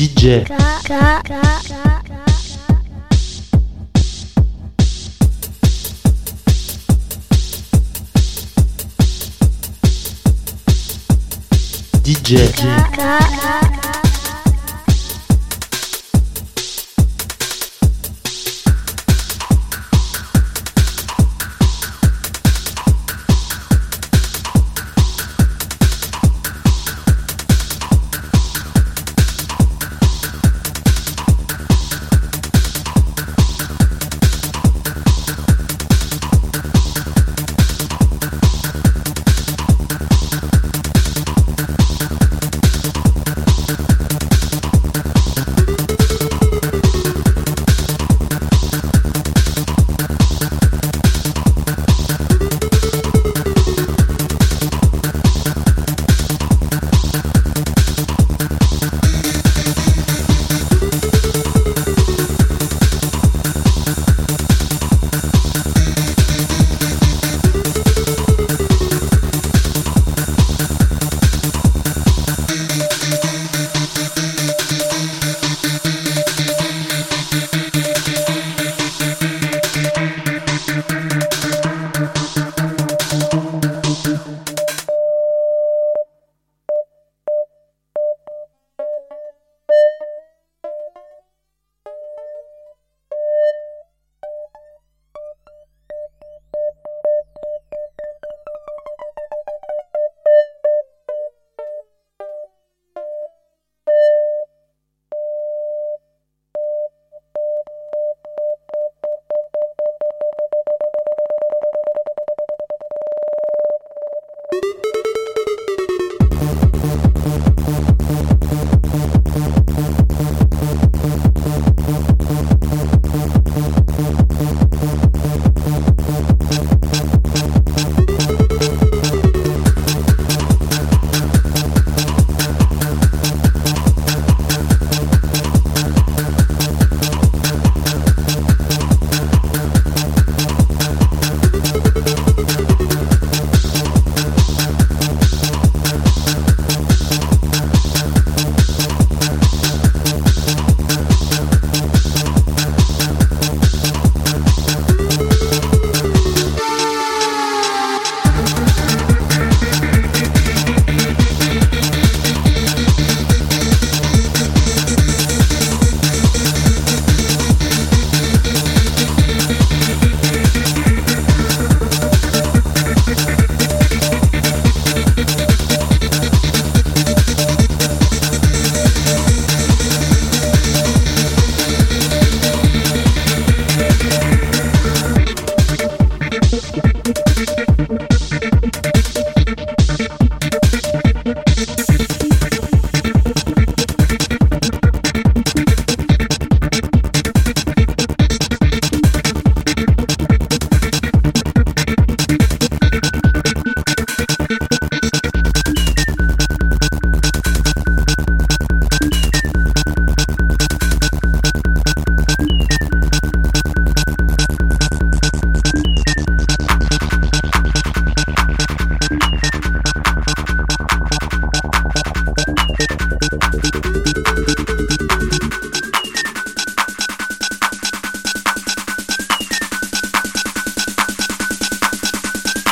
DJ, DJ,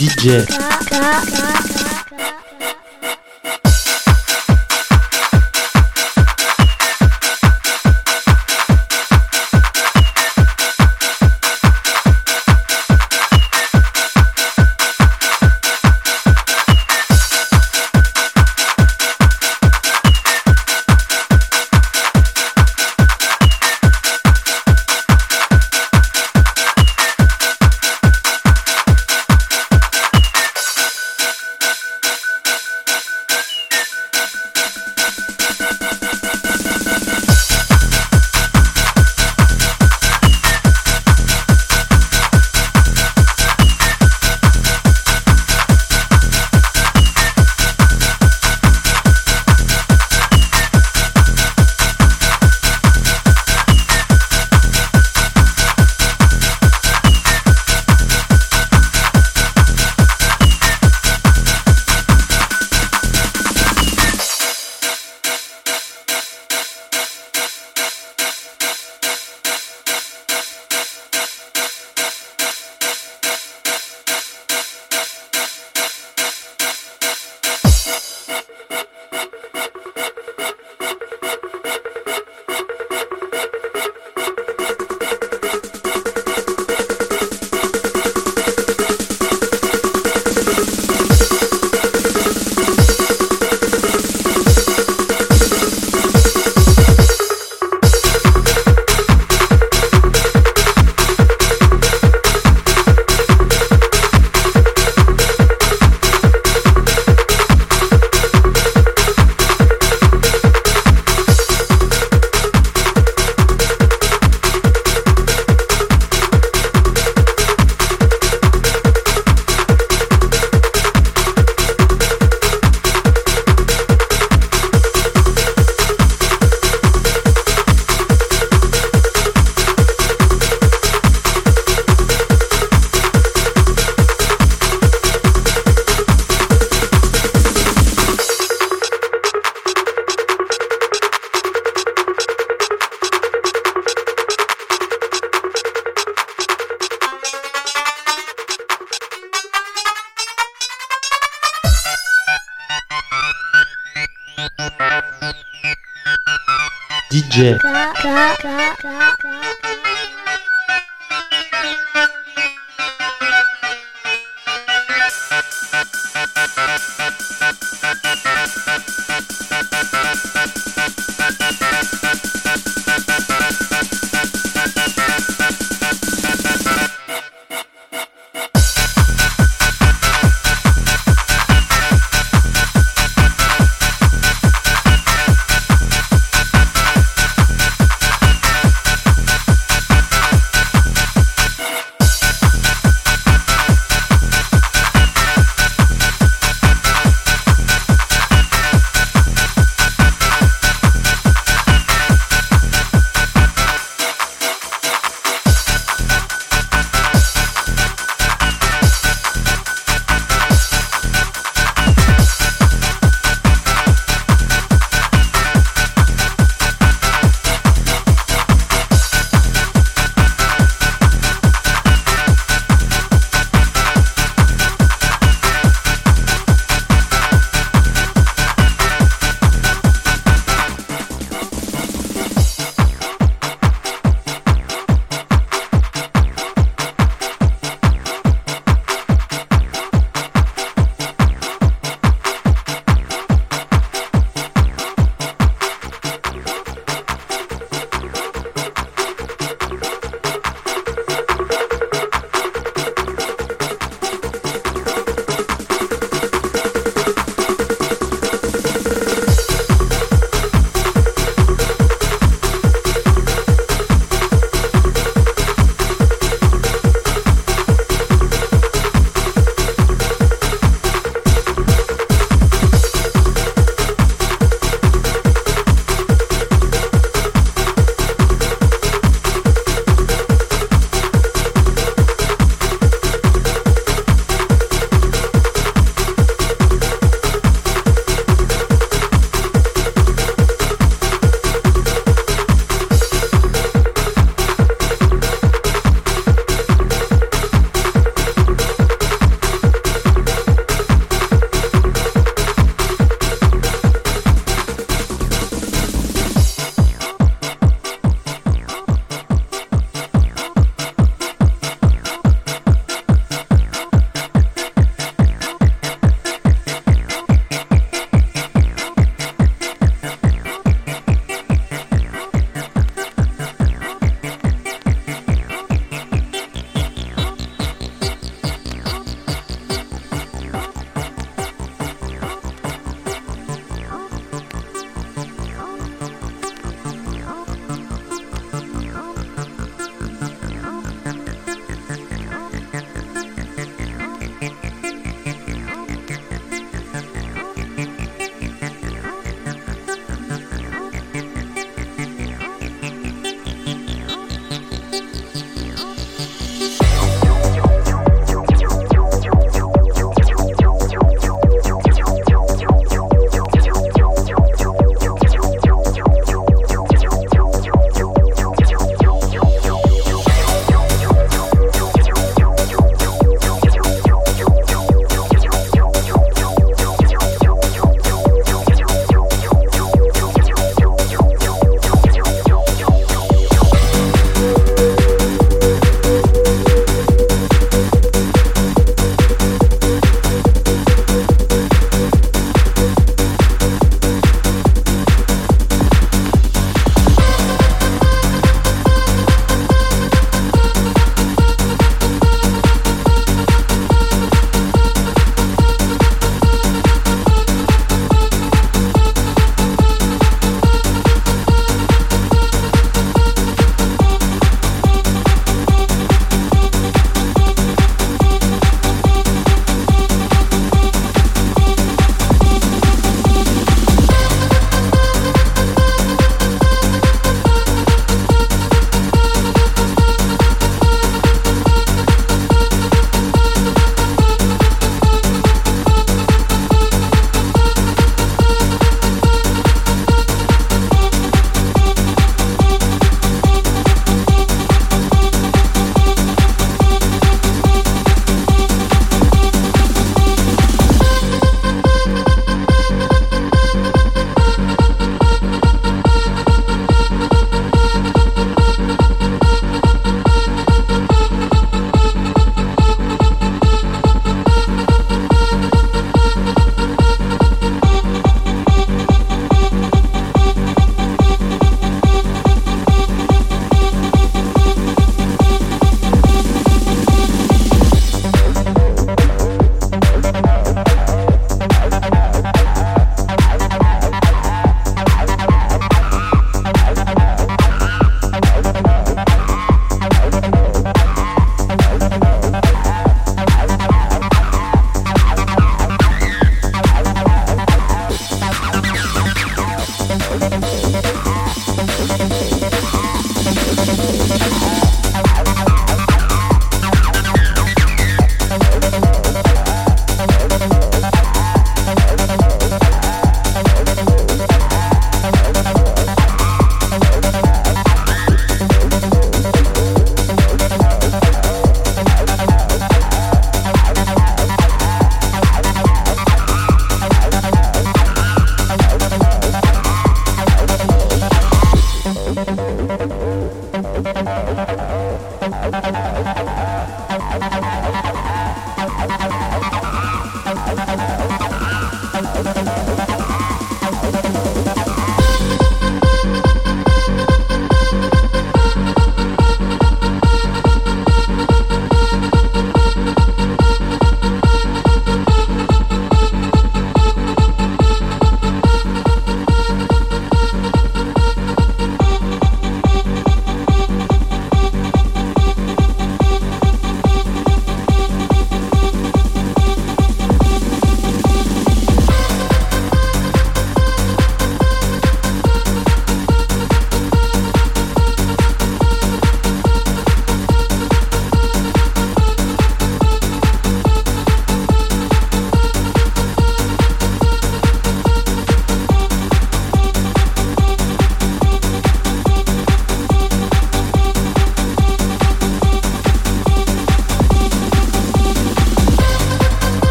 DJ,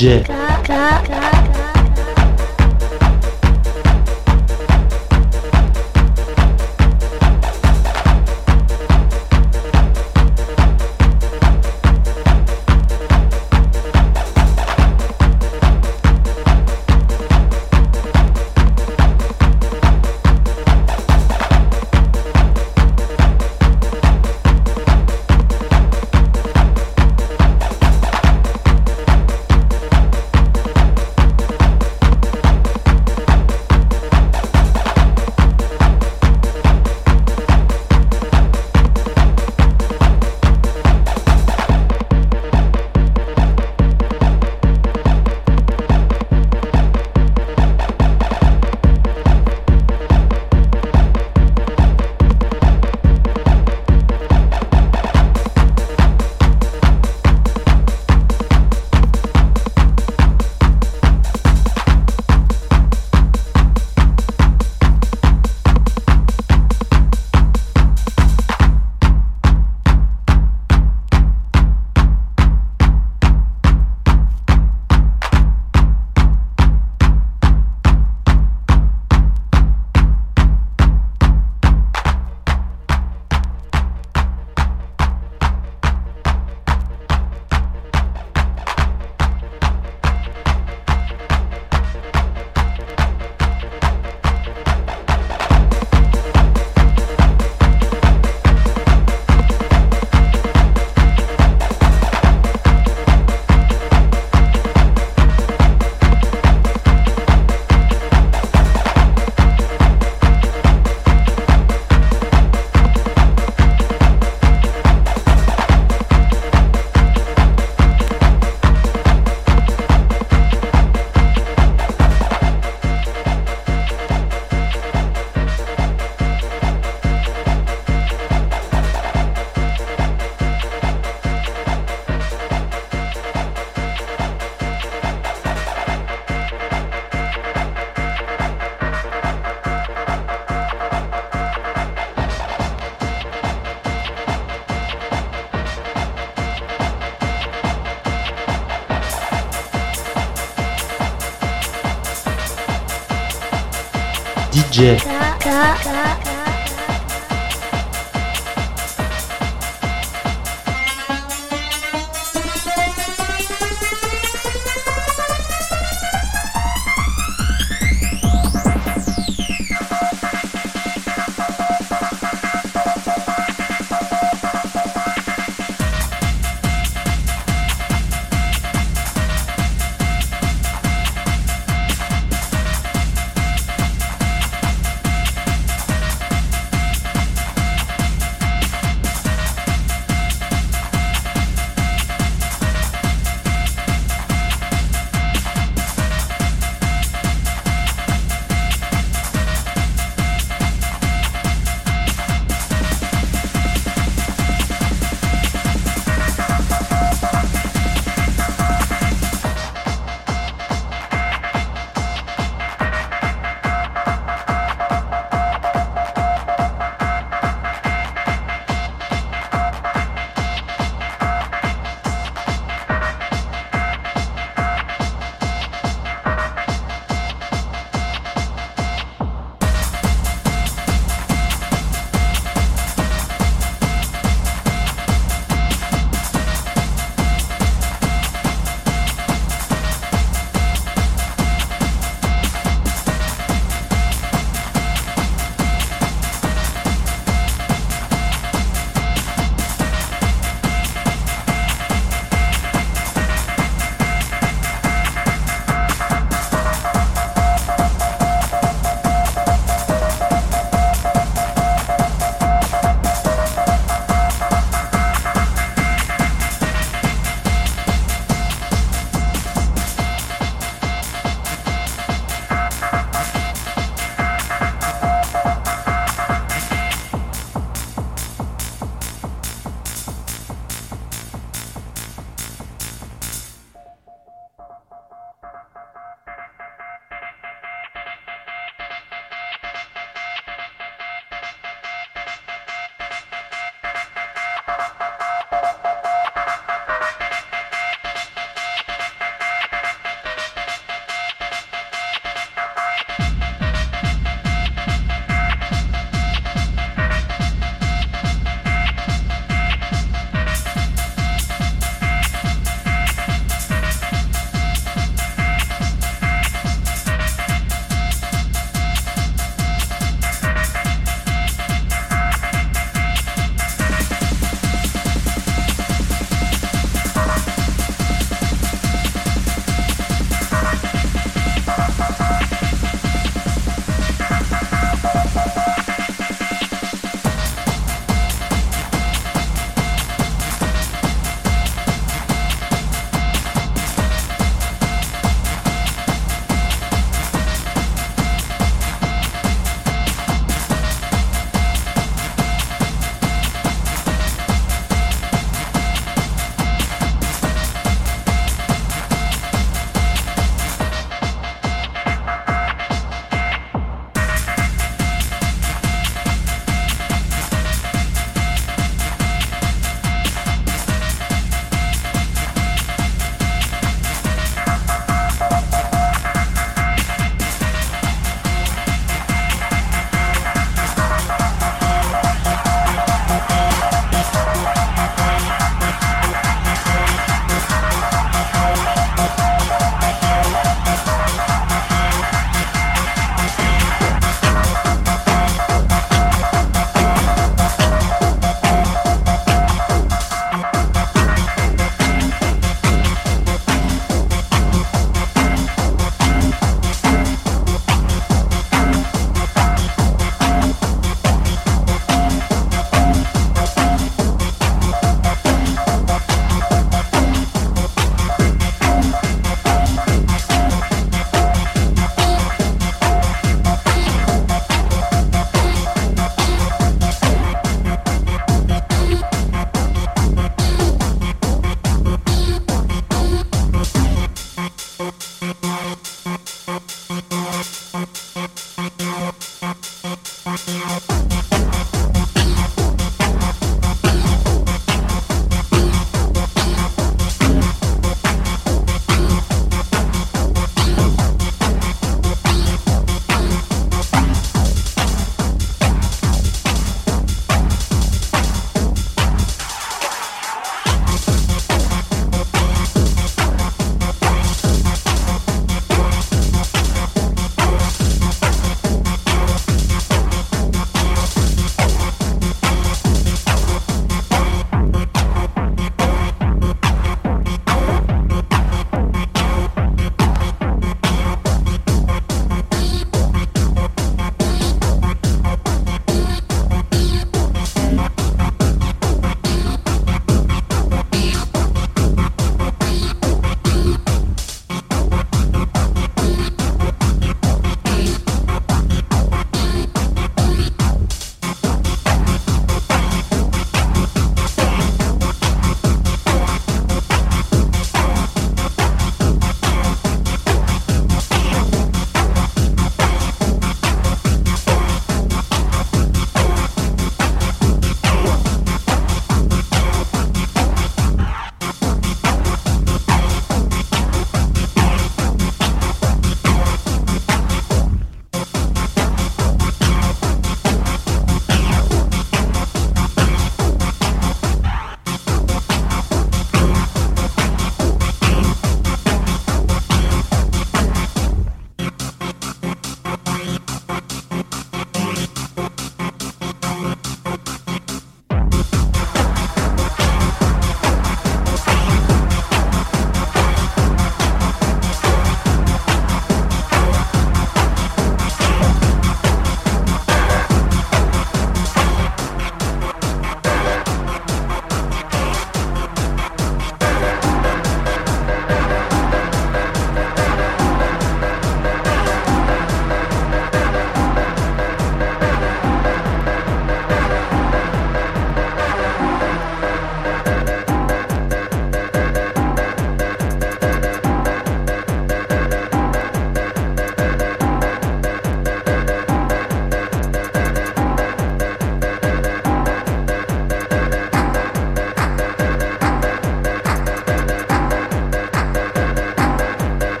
legit. Yeah.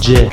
J.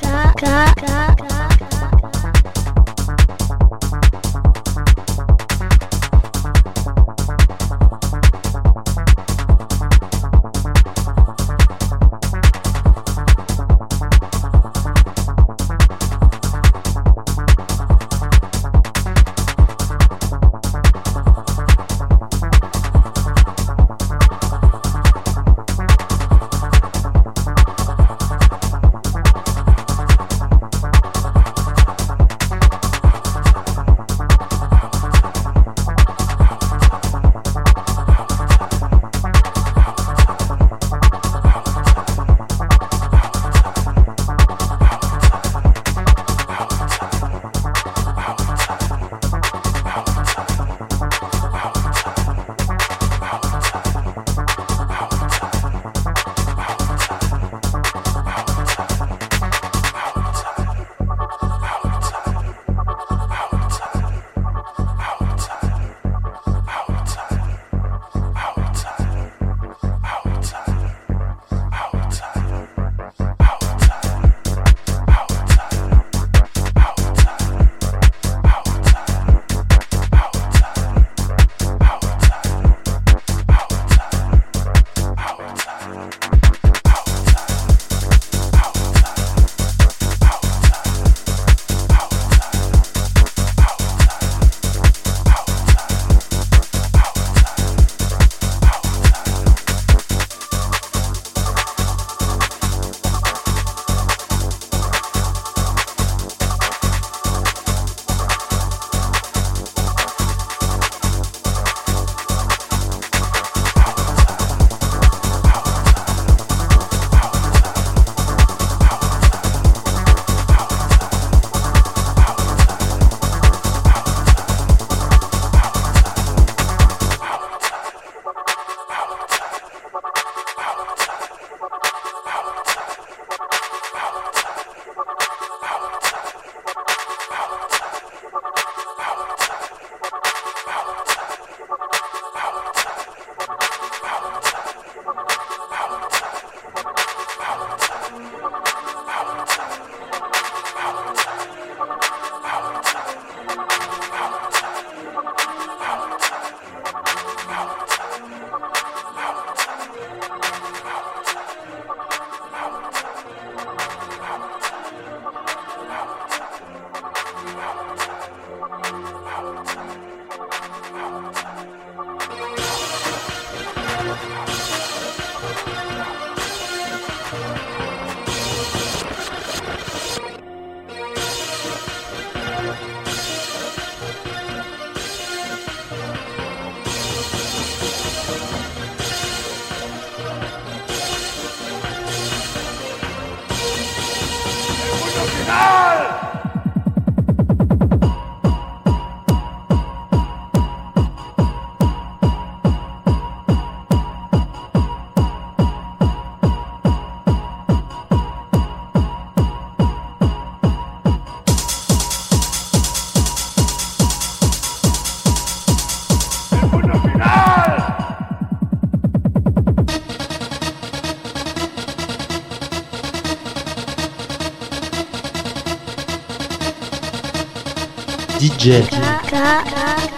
Jet.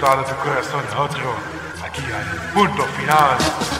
Has dotado tu corazón a otro. Aquí hay punto final.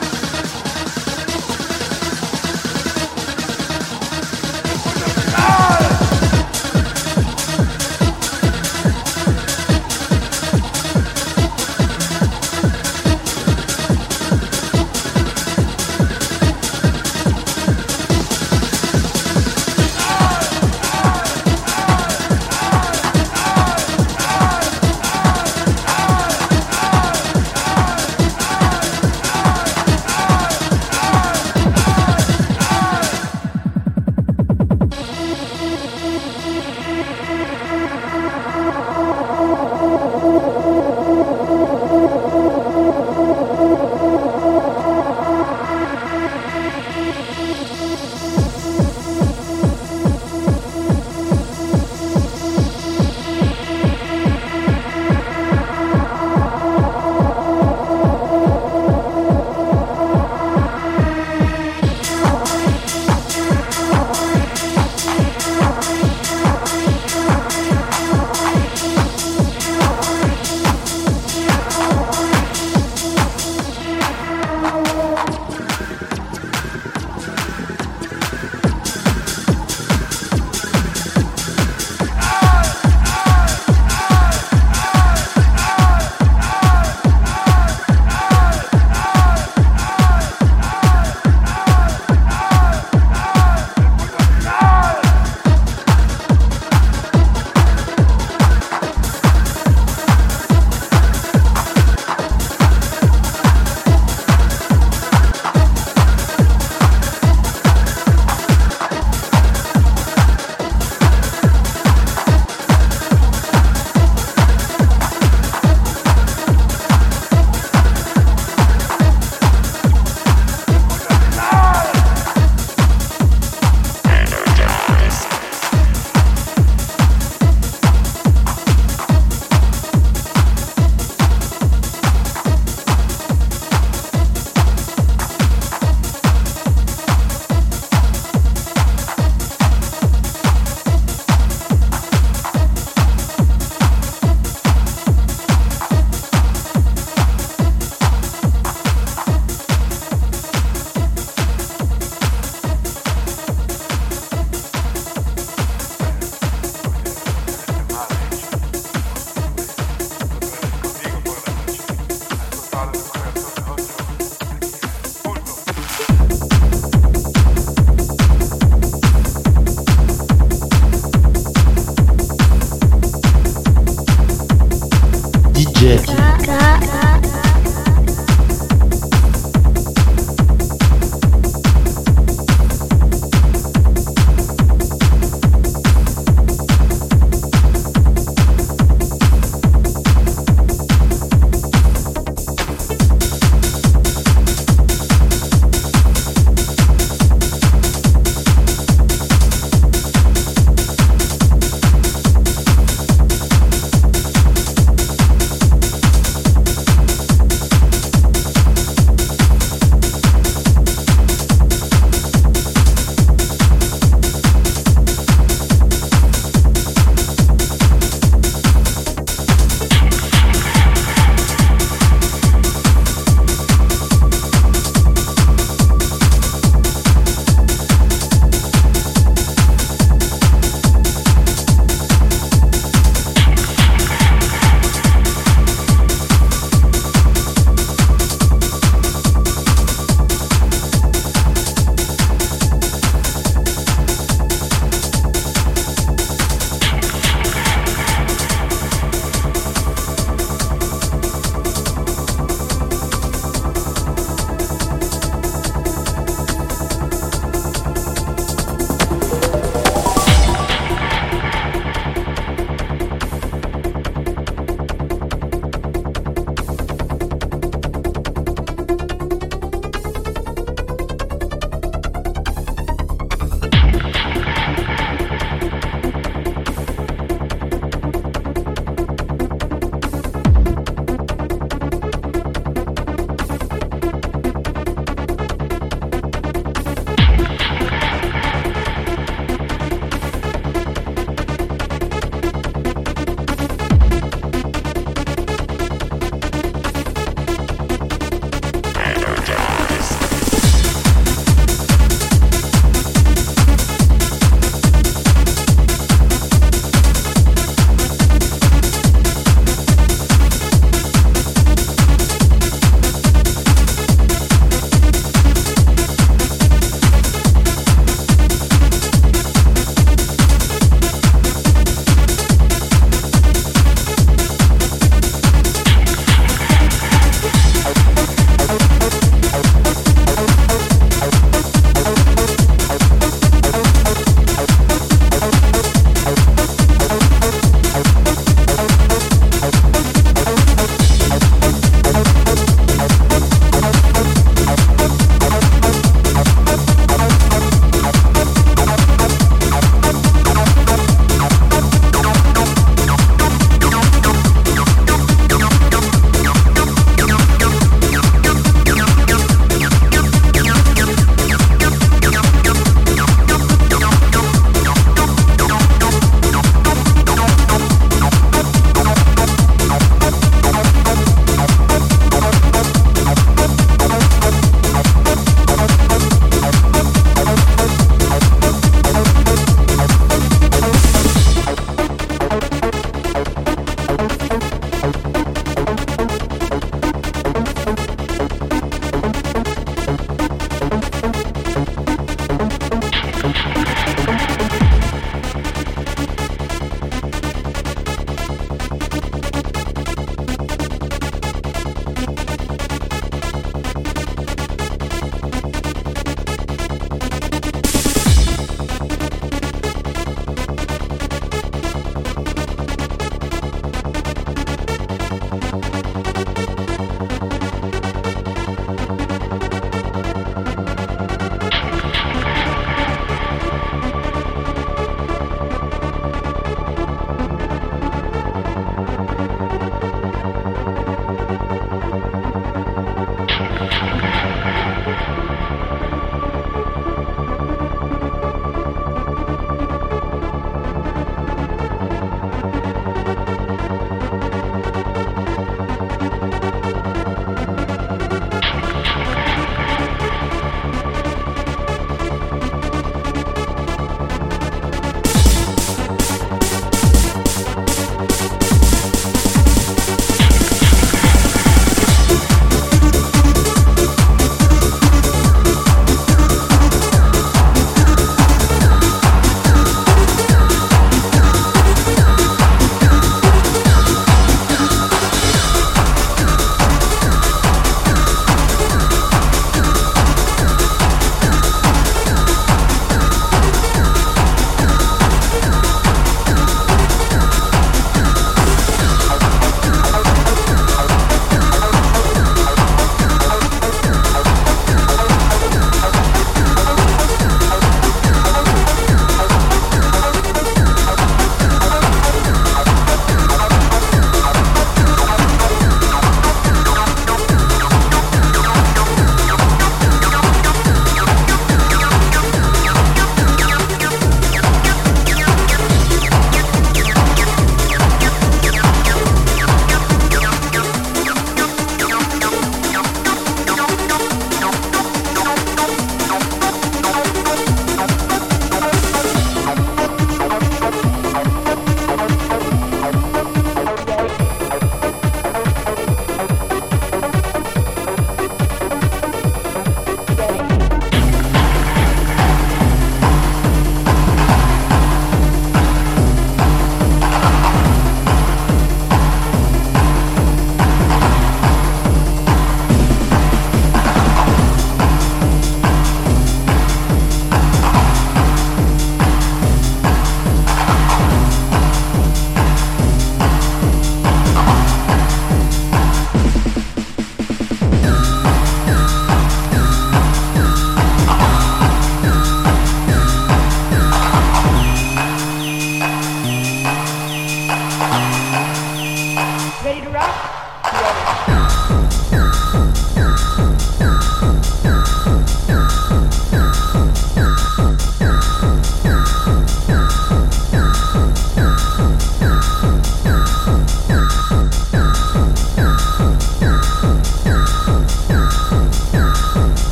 Thank.